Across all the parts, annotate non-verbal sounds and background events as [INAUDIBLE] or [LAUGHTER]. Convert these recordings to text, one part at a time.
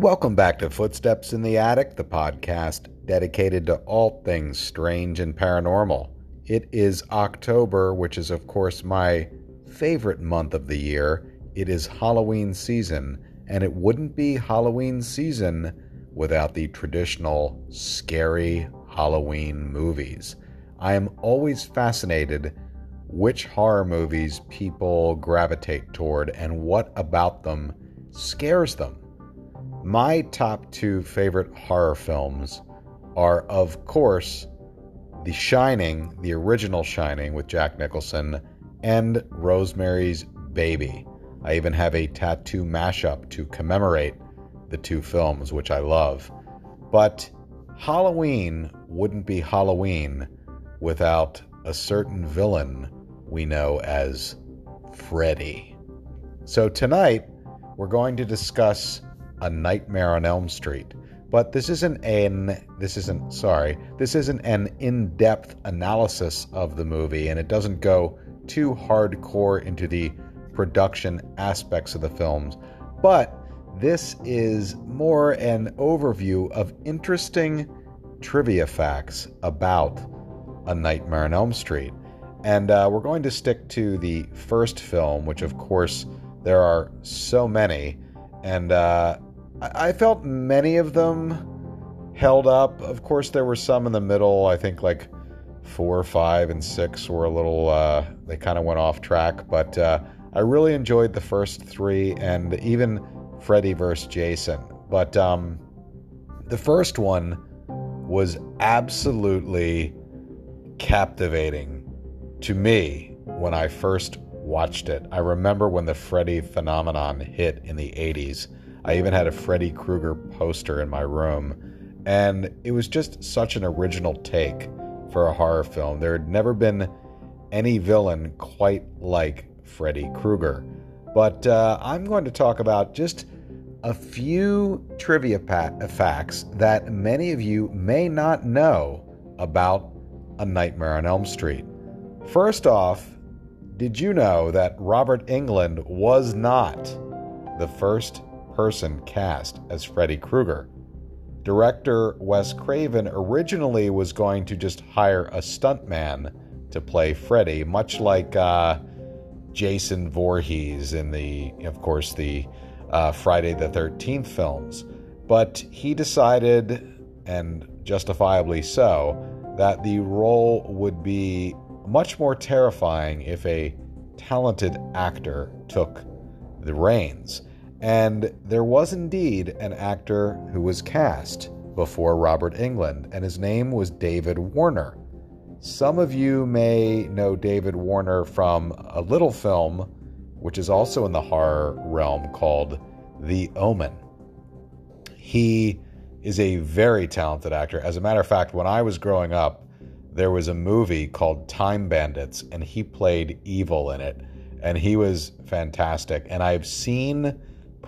Welcome back to Footsteps in the Attic, the podcast dedicated to all things strange and paranormal. It is October, which is, of course, my favorite month of the year. It is Halloween season, and it wouldn't be Halloween season without the traditional scary Halloween movies. I am always fascinated which horror movies people gravitate toward and what about them scares them. My top two favorite horror films are, of course, The Shining, the original Shining with Jack Nicholson, and Rosemary's Baby. I even have a tattoo mashup to commemorate the two films, which I love. But Halloween wouldn't be Halloween without a certain villain we know as Freddy. So tonight, we're going to discuss A Nightmare on Elm Street. But this isn't an this isn't sorry, this isn't an in-depth analysis of the movie and it doesn't go too hardcore into the production aspects of the films. But this is more an overview of interesting trivia facts about A Nightmare on Elm Street. And uh, we're going to stick to the first film, which, of course, there are so many. And uh, I felt many of them held up. Of course, there were some in the middle. I think like four, five, and six were a little, uh, they kind of went off track. But uh, I really enjoyed the first three and even Freddy vs. Jason. But um, the first one was absolutely captivating to me when I first watched it. I remember when the Freddy phenomenon hit in the 80s. I even had a Freddy Krueger poster in my room, and it was just such an original take for a horror film. There had never been any villain quite like Freddy Krueger. But uh, I'm going to talk about just a few trivia facts that many of you may not know about A Nightmare on Elm Street. First off, did you know that Robert Englund was not the first person cast as Freddy Krueger? Director Wes Craven originally was going to just hire a stuntman to play Freddy, much like uh, Jason Voorhees in the, of course, the uh, Friday the 13th films. But he decided, and justifiably so, that the role would be much more terrifying if a talented actor took the reins. And there was indeed an actor who was cast before Robert Englund, and his name was David Warner. Some of you may know David Warner from a little film, which is also in the horror realm, called The Omen. He is a very talented actor. As a matter of fact, when I was growing up, there was a movie called Time Bandits, and he played evil in it. And he was fantastic. And I've seen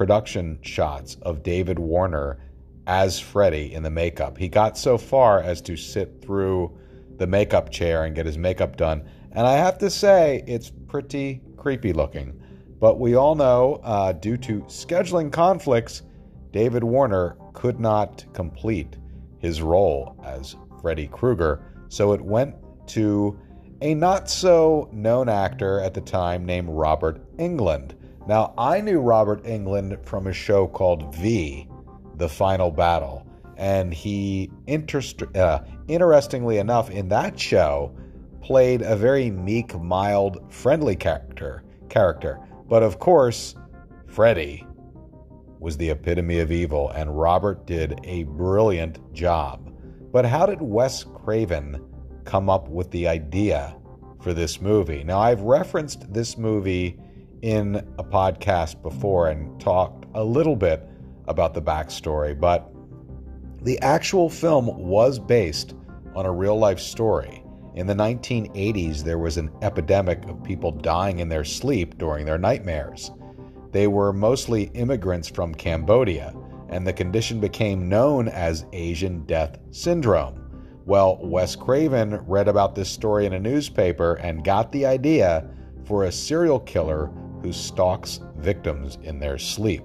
production shots of David Warner as Freddy in the makeup. He got so far as to sit through the makeup chair and get his makeup done. And I have to say, it's pretty creepy looking. But we all know, uh, due to scheduling conflicts, David Warner could not complete his role as Freddy Krueger. So it went to a not so known actor at the time named Robert Englund. Now, I knew Robert Englund from a show called V, The Final Battle and he interest, uh, interestingly enough in that show played a very meek, mild, friendly character. Character, but of course, Freddy was the epitome of evil, and Robert did a brilliant job. But how did Wes Craven come up with the idea for this movie? Now, I've referenced this movie in a podcast before and talked a little bit about the backstory, but the actual film was based on a real life story. In the 1980s, there was an epidemic of people dying in their sleep during their nightmares. They were mostly immigrants from Cambodia, and the condition became known as Asian Death Syndrome. Well, Wes Craven read about this story in a newspaper and got the idea for a serial killer who stalks victims in their sleep.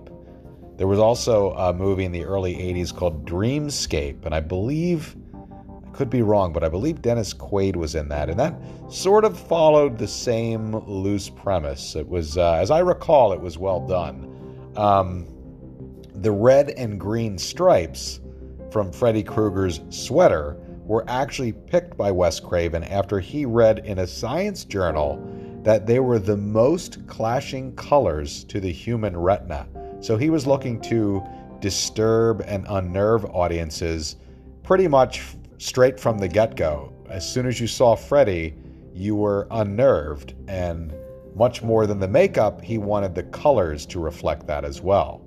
There was also a movie in the early 80s called Dreamscape, and I believe, I could be wrong, but I believe Dennis Quaid was in that. And that sort of followed the same loose premise. It was, uh, as I recall, it was well done. Um, the red and green stripes from Freddy Krueger's sweater were actually picked by Wes Craven after he read in a science journal that they were the most clashing colors to the human retina. So he was looking to disturb and unnerve audiences pretty much straight from the get go. As soon as you saw Freddy, you were unnerved, and much more than the makeup, he wanted the colors to reflect that as well.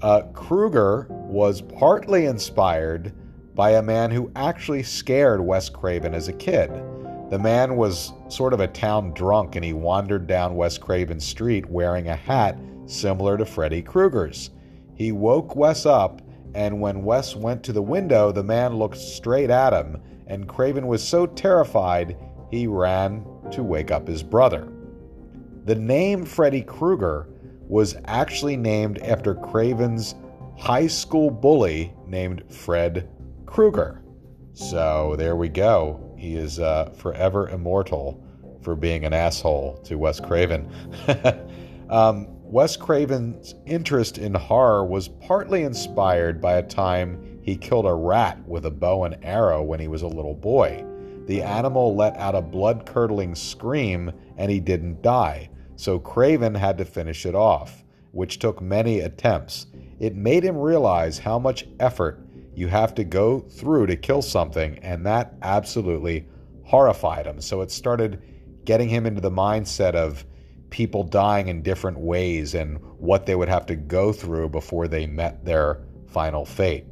Uh, Krueger was partly inspired by a man who actually scared Wes Craven as a kid. The man was sort of a town drunk and he wandered down West Craven Street wearing a hat similar to Freddy Krueger's. He woke Wes up, and when Wes went to the window, the man looked straight at him, and Craven was so terrified he ran to wake up his brother. The name Freddy Krueger was actually named after Craven's high school bully named Fred Krueger. So there we go. He is uh, forever immortal for being an asshole to Wes Craven. [LAUGHS] um, Wes Craven's interest in horror was partly inspired by a time he killed a rat with a bow and arrow when he was a little boy. The animal let out a blood curdling scream and he didn't die, so Craven had to finish it off, which took many attempts. It made him realize how much effort you have to go through to kill something, and that absolutely horrified him. So it started getting him into the mindset of people dying in different ways and what they would have to go through before they met their final fate.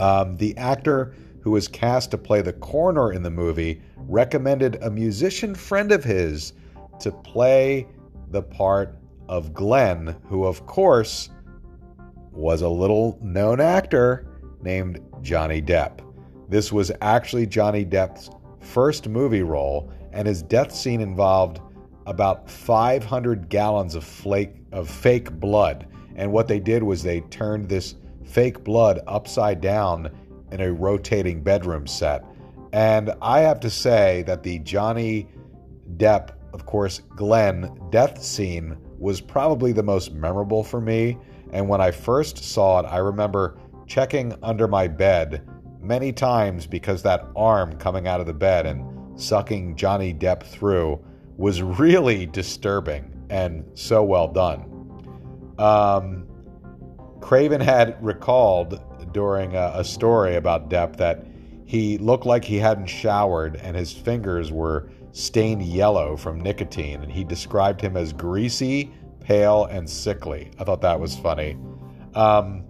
Um, the actor who was cast to play the coroner in the movie recommended a musician friend of his to play the part of Glenn, who, of course, was a little known actor named Johnny Depp. This was actually Johnny Depp's first movie role, and his death scene involved about 500 gallons of, flake, of fake blood. And what they did was they turned this fake blood upside down in a rotating bedroom set. And I have to say that the Johnny Depp, of course, Glenn death scene was probably the most memorable for me. And when I first saw it, I remember checking under my bed many times because that arm coming out of the bed and sucking Johnny Depp through was really disturbing and so well done. Um, Craven had recalled during a, a story about Depp that he looked like he hadn't showered and his fingers were stained yellow from nicotine, and he described him as greasy, pale, and sickly. I thought that was funny. Um,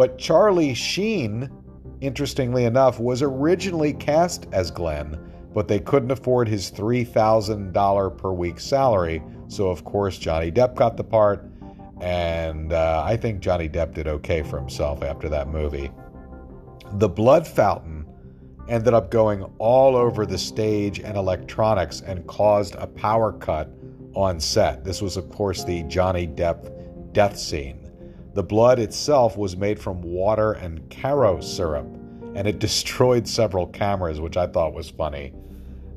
but Charlie Sheen, interestingly enough, was originally cast as Glenn, but they couldn't afford his $3,000 per week salary. So, of course, Johnny Depp got the part, and uh, I think Johnny Depp did okay for himself after that movie. The Blood Fountain ended up going all over the stage and electronics and caused a power cut on set. This was, of course, the Johnny Depp death scene. The blood itself was made from water and Karo syrup, and it [LAUGHS] destroyed several cameras, which I thought was funny.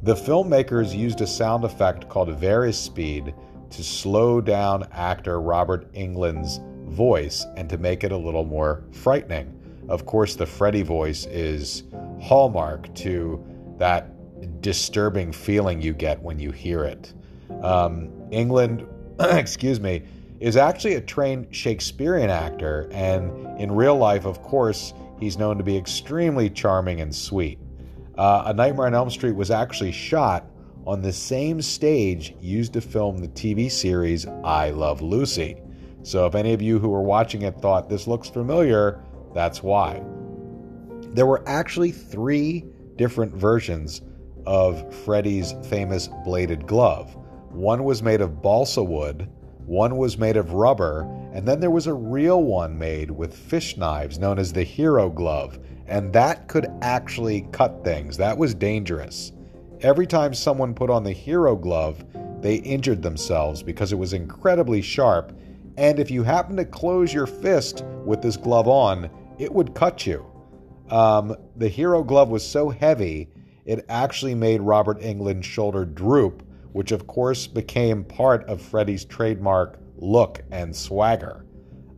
The filmmakers used a sound effect called Varispeed to slow down actor Robert Englund's voice and to make it a little more frightening. Of course, the Freddy voice is hallmark to that disturbing feeling you get when you hear it. Um, Englund, [CLEARS THROAT] excuse me, is actually a trained Shakespearean actor, and in real life, of course, he's known to be extremely charming and sweet. Uh, a Nightmare on Elm Street was actually shot on the same stage used to film the TV series I Love Lucy. So if any of you who were watching it thought this looks familiar, that's why. There were actually three different versions of Freddy's famous bladed glove. One was made of balsa wood, one was made of rubber, and then there was a real one made with fish knives known as the Hero Glove, and that could actually cut things. That was dangerous. Every time someone put on the Hero Glove, they injured themselves because it was incredibly sharp And if you happen to close your fist with this glove on, it would cut you. Um, the hero glove was so heavy, it actually made Robert Englund's shoulder droop, which of course became part of Freddy's trademark look and swagger.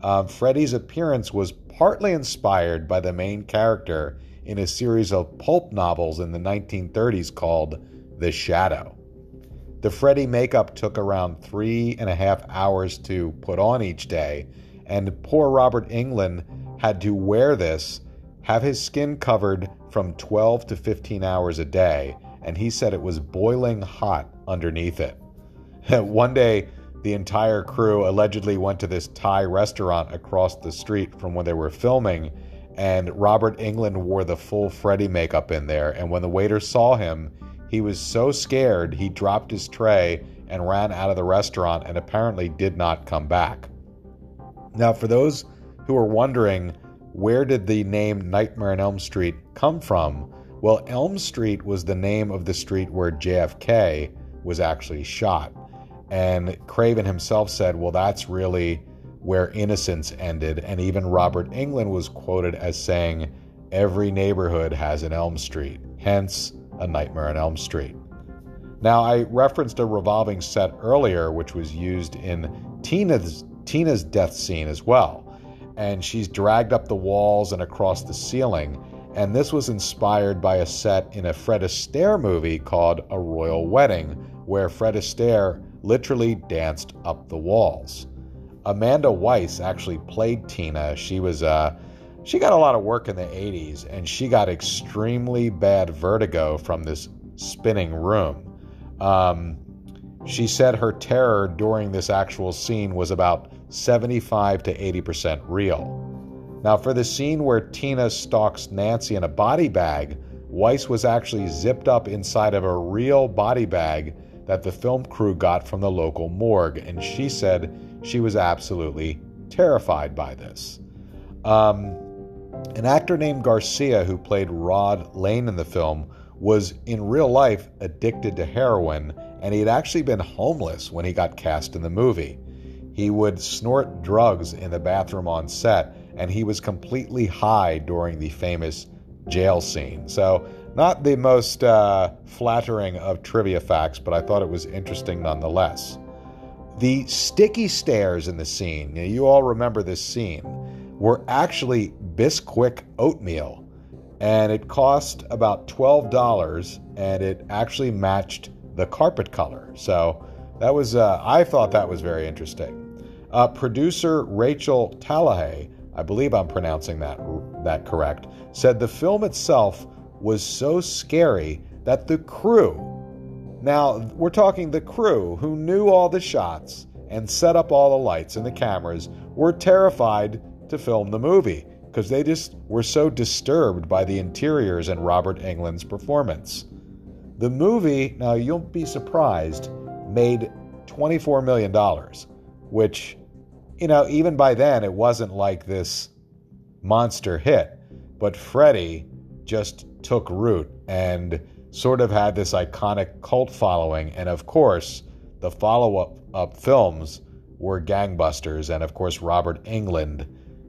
Uh, Freddy's appearance was partly inspired by the main character in a series of pulp novels in the 1930s called The Shadow. The Freddy makeup took around three and a half hours to put on each day, and poor Robert Englund had to wear this, have his skin covered from 12 to 15 hours a day, and he said it was boiling hot underneath it. [LAUGHS] One day, the entire crew allegedly went to this Thai restaurant across the street from where they were filming, and Robert Englund wore the full Freddy makeup in there. And when the waiter saw him, he was so scared he dropped his tray and ran out of the restaurant and apparently did not come back. Now, for those who are wondering, where did the name Nightmare on Elm Street come from? Well, Elm Street was the name of the street where JFK was actually shot. And Craven himself said, well, that's really where innocence ended. And even Robert Englund was quoted as saying, every neighborhood has an Elm Street, hence A Nightmare on Elm Street. Now, I referenced a revolving set earlier, which was used in Tina's, Tina's death scene as well. And she's dragged up the walls and across the ceiling. And this was inspired by a set in a Fred Astaire movie called A Royal Wedding, where Fred Astaire literally danced up the walls. Amanda Wyss actually played Tina. She was uh, she got a lot of work in the 80s and she got extremely bad vertigo from this spinning room. Um, she said her terror during this actual scene was about 75 to 80% real. Now, for the scene where Tina stalks Nancy in a body bag, Wyss was actually zipped up inside of a real body bag that the film crew got from the local morgue, and she said she was absolutely terrified by this. Um, an actor named Garcia, who played Rod Lane in the film, was in real life addicted to heroin, and he had actually been homeless when he got cast in the movie. He would snort drugs in the bathroom on set, and he was completely high during the famous jail scene. So, not the most uh, flattering of trivia facts, but I thought it was interesting nonetheless. The sticky stairs in the scene, you all remember this scene, were actually Bisquick oatmeal. And it cost about $12 and it actually matched the carpet color. So that was, uh, I thought that was very interesting. Uh, producer Rachel Talalay, I believe I'm pronouncing that, that correct, said the film itself was so scary that the crew now, we're talking the crew who knew all the shots and set up all the lights and the cameras were terrified to film the movie because they just were so disturbed by the interiors and Robert Englund's performance. The movie, now you'll be surprised, made $24 million, which, you know, even by then it wasn't like this monster hit. But Freddy just took root and sort of had this iconic cult following. And of course, the follow up films were gangbusters. And of course, Robert Englund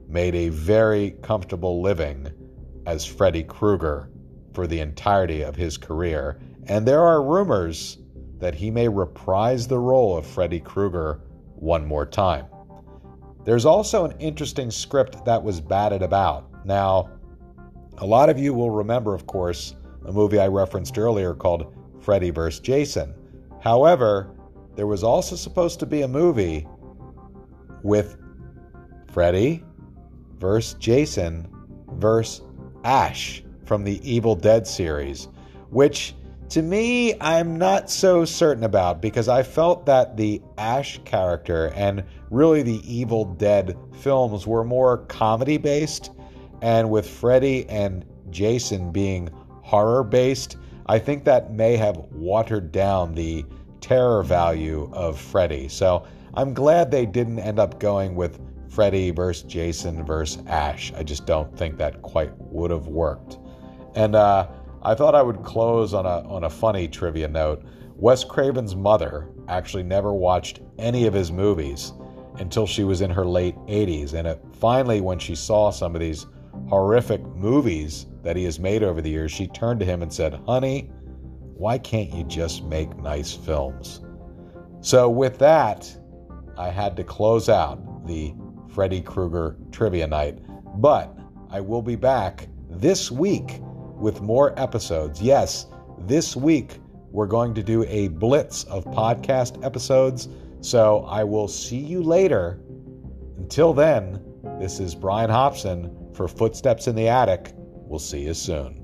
made a very comfortable living as Freddy Krueger for the entirety of his career. And there are rumors that he may reprise the role of Freddy Krueger one more time. There's also an interesting script that was batted about. Now, a lot of you will remember, of course, a movie I referenced earlier called Freddy vs. Jason. However, there was also supposed to be a movie with Freddy vs. Jason vs. Ash from the Evil Dead series, which to me I'm not so certain about because I felt that the Ash character and really the Evil Dead films were more comedy based, and with Freddy and Jason being horror based, I think that may have watered down the terror value of Freddy. So I'm glad they didn't end up going with Freddy versus Jason versus Ash. I just don't think that quite would have worked. And uh, I thought I would close on a on a funny trivia note. Wes Craven's mother actually never watched any of his movies, until she was in her late 80s. And it, finally, when she saw some of these horrific movies that he has made over the years, she turned to him and said, Honey, why can't you just make nice films? So, with that, I had to close out the Freddy Krueger trivia night. But I will be back this week with more episodes. Yes, this week we're going to do a blitz of podcast episodes. So I will see you later. Until then, this is Brian Hobson for Footsteps in the Attic. We'll see you soon.